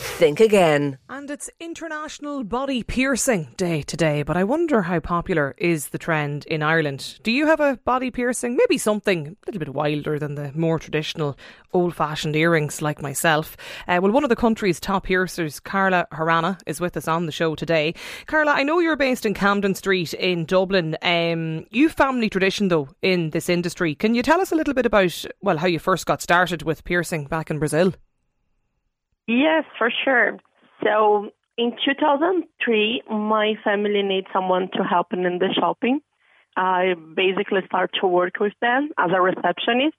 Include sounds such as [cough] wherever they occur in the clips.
Think again. And it's International Body Piercing Day today, but I wonder how popular is the trend in Ireland. Do you have a body piercing? Maybe something a little bit wilder than the more traditional old fashioned earrings like myself. Uh, well, one of the country's top piercers, Carla Harana, is with us on the show today. Carla, I know you're based in Camden Street in Dublin. Um, you family tradition, though, in this industry. Can you tell us a little bit about, well, how you first got started with piercing back in Brazil? Yes, for sure. So in 2003, my family needed someone to help them in the shopping. I basically started to work with them as a receptionist.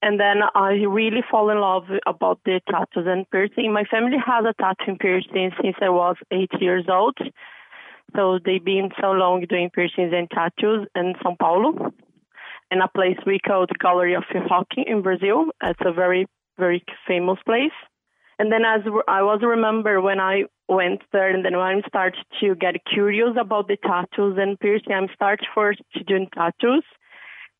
And then I really fall in love about the tattoos and piercing. My family has a tattoo piercing since I was eight years old. So they've been so long doing piercings and tattoos in São Paulo, in a place we call the Gallery of Rock in Brazil. It's a very, very famous place. And then as I was remember when I went there and then I started to get curious about the tattoos and piercing, I started first to doing tattoos.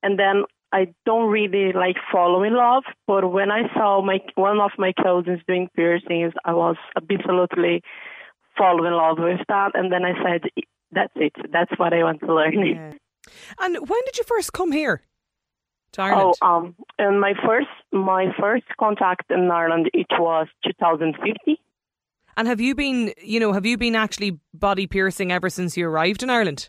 And then I don't really like fall in love, but when I saw my one of my cousins doing piercings, I was absolutely fall in love with that. And then I said, that's it. That's what I want to learn. Yeah. And when did you first come here? To Ireland? Oh, um, and my first my first contact in Ireland it was 2050. And have you been, you know, have you been actually body piercing ever since you arrived in Ireland?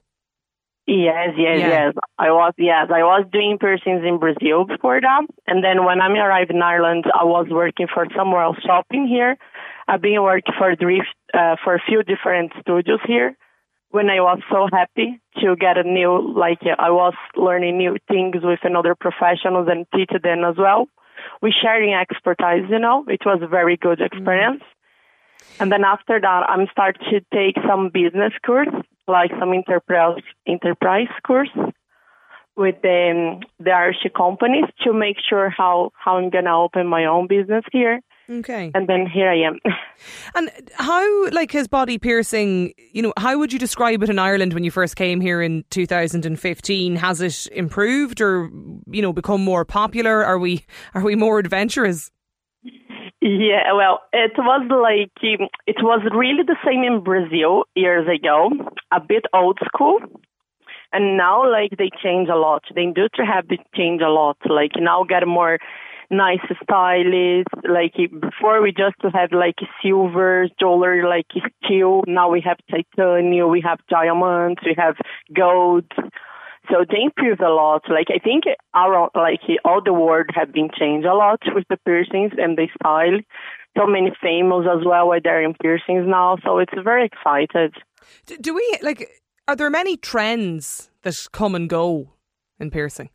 Yes, yes, yeah. yes. I was, yes, I was doing piercings in Brazil before that, and then when I arrived in Ireland, I was working for somewhere else shopping here. I've been working for Drift uh, for a few different studios here, when I was so happy to get a new, like I was learning new things with another professionals and teach them as well. We sharing expertise, you know, it was a very good experience. Mm-hmm. And then after that, I'm start to take some business course, like some enterprise enterprise course with the the Irish companies to make sure how how I'm gonna open my own business here. Okay. And then here I am. [laughs] And how, like his body piercing, you know, how would you describe it in Ireland when you first came here in 2015? Has it improved or, you know, become more popular? Are we, are we more adventurous? Yeah, well, it was like, um, it was really the same in Brazil years ago, a bit old school. And now, like, they change a lot. The industry have changed a lot. Like, now get more nice stylists. Like before, we just had like silver jewelry, like steel. Now we have titanium, we have diamonds, we have gold. So they improved a lot. Like I think our like all the world have been changed a lot with the piercings and the style. So many famous as well are there in piercings now. So it's very excited. Do we like? Are there many trends that come and go in piercing?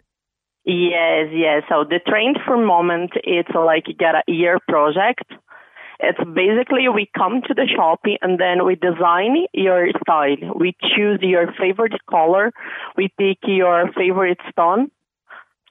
Yes, yes. So the trend for moment it's like get a year project. It's basically we come to the shop and then we design your style. We choose your favorite color. We pick your favorite stone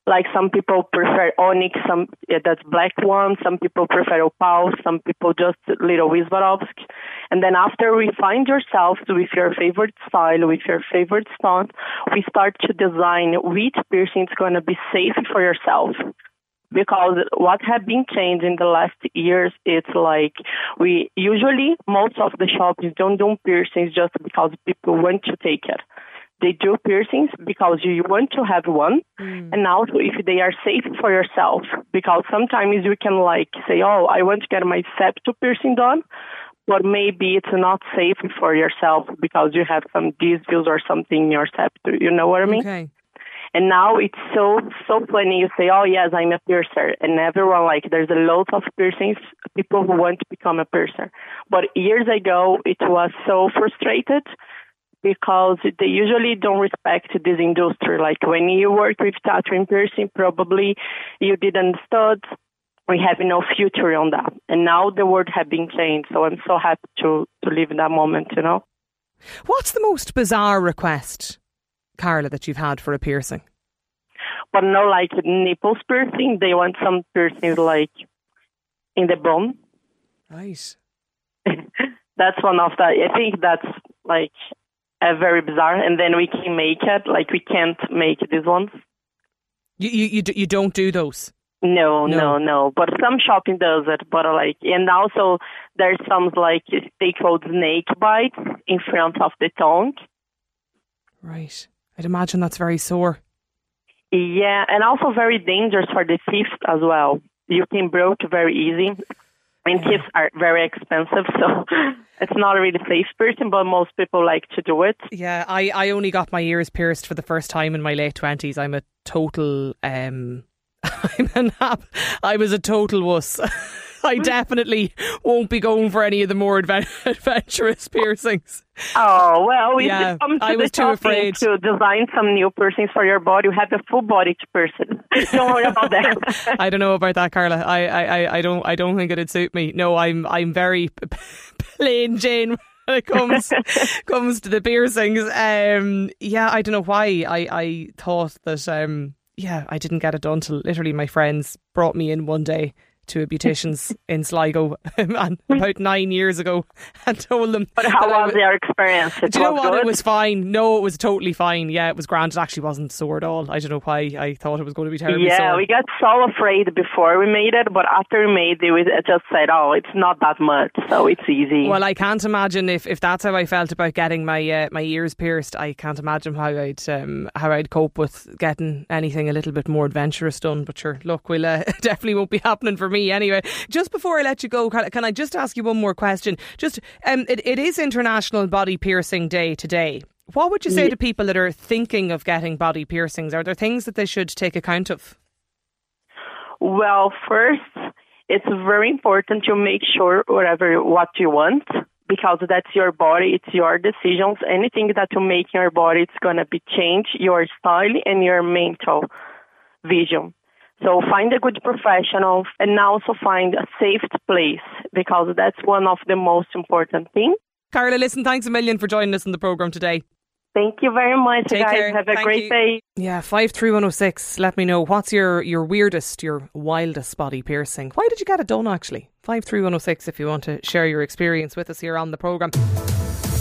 like some people prefer onyx, some yeah, that's black one. Some people prefer opal. Some people just little Swarovski. And then after we find yourself with your favorite style, with your favorite stone, we start to design which piercing is going to be safe for yourself because what have been changed in the last years it's like we usually most of the shops don't do piercings just because people want to take it they do piercings because you want to have one mm. and also if they are safe for yourself because sometimes you can like say oh i want to get my septum piercing done but maybe it's not safe for yourself because you have some disease or something in your septum you know what i mean okay. And now it's so so funny. You say, "Oh yes, I'm a piercer," and everyone like there's a lot of piercings. People who want to become a piercer, but years ago it was so frustrated because they usually don't respect this industry. Like when you work with tattoo piercing, probably you didn't stud. We have no future on that. And now the world has been changed. So I'm so happy to, to live in that moment, you know. What's the most bizarre request, Carla, that you've had for a piercing? But no, like nipples piercing. They want some piercings like in the bone. Right. [laughs] that's one of the. I think that's like uh, very bizarre. And then we can make it, like we can't make these ones. You you you, you don't do those. No, No. no, no. But some shopping does it. But like, and also there's some like they called snake bites in front of the tongue. Right. I'd imagine that's very sore. Yeah, and also very dangerous for the teeth as well. You can broke very easy, and teeth are very expensive, [laughs] so it's not a really safe person. But most people like to do it. Yeah, I, I only got my ears pierced for the first time in my late twenties. I'm a total um [laughs] I'm an app. I was a total wuss. [laughs] [laughs] I definitely won't be going for any of the more adven- [laughs] adventurous piercings. Oh well, if Yeah, come to I the was too afraid. to design some new piercings for your body. You have a full body person. [laughs] Don't worry about that. I don't know about that, Carla. I, I, I- don't I don't think it'd suit me. No, I'm I'm very plain Jane when it comes comes to the piercings. Um, yeah, I don't know why. I, I thought that um, yeah, I didn't get it done till literally my friends brought me in one day to a beautician's in Sligo [laughs] and about nine years ago [laughs] and told them. But how was their experience? It do you know was what? good. It was fine. No, it was totally fine. Yeah, it was grand. It actually wasn't sore at all. I don't know why I thought it was going to be terrible. Yeah, sore. we got so afraid before we made it, but after we made it, we just said, "Oh, it's not that much, so it's easy." Well, I can't imagine if, if that's how I felt about getting my uh, my ears pierced. I can't imagine how I'd um, how I'd cope with getting anything a little bit more adventurous done. But sure, look, we'll uh, [laughs] definitely won't be happening for me anyway. Just before I let you go, can, can I just ask you one more question? Just um, it, it is International Body Piercing Day today. What would you say to people that are thinking of getting body piercings? Are there things that they should take account of? Well, first, it's very important to make sure whatever what you want because that's your body, it's your decisions. Anything that you make in your body, it's gonna be change your style and your mental vision. So find a good professional and also find a safe place because that's one of the most important things. Carla, listen, thanks a million for joining us on the programme today. Thank you very much, Take guys. care. Have a Thank great you. day. Yeah, five three one zero six. Let me know what's your your weirdest, your wildest body piercing. Why did you get it done? Actually, five three one zero six. If you want to share your experience with us here on the program.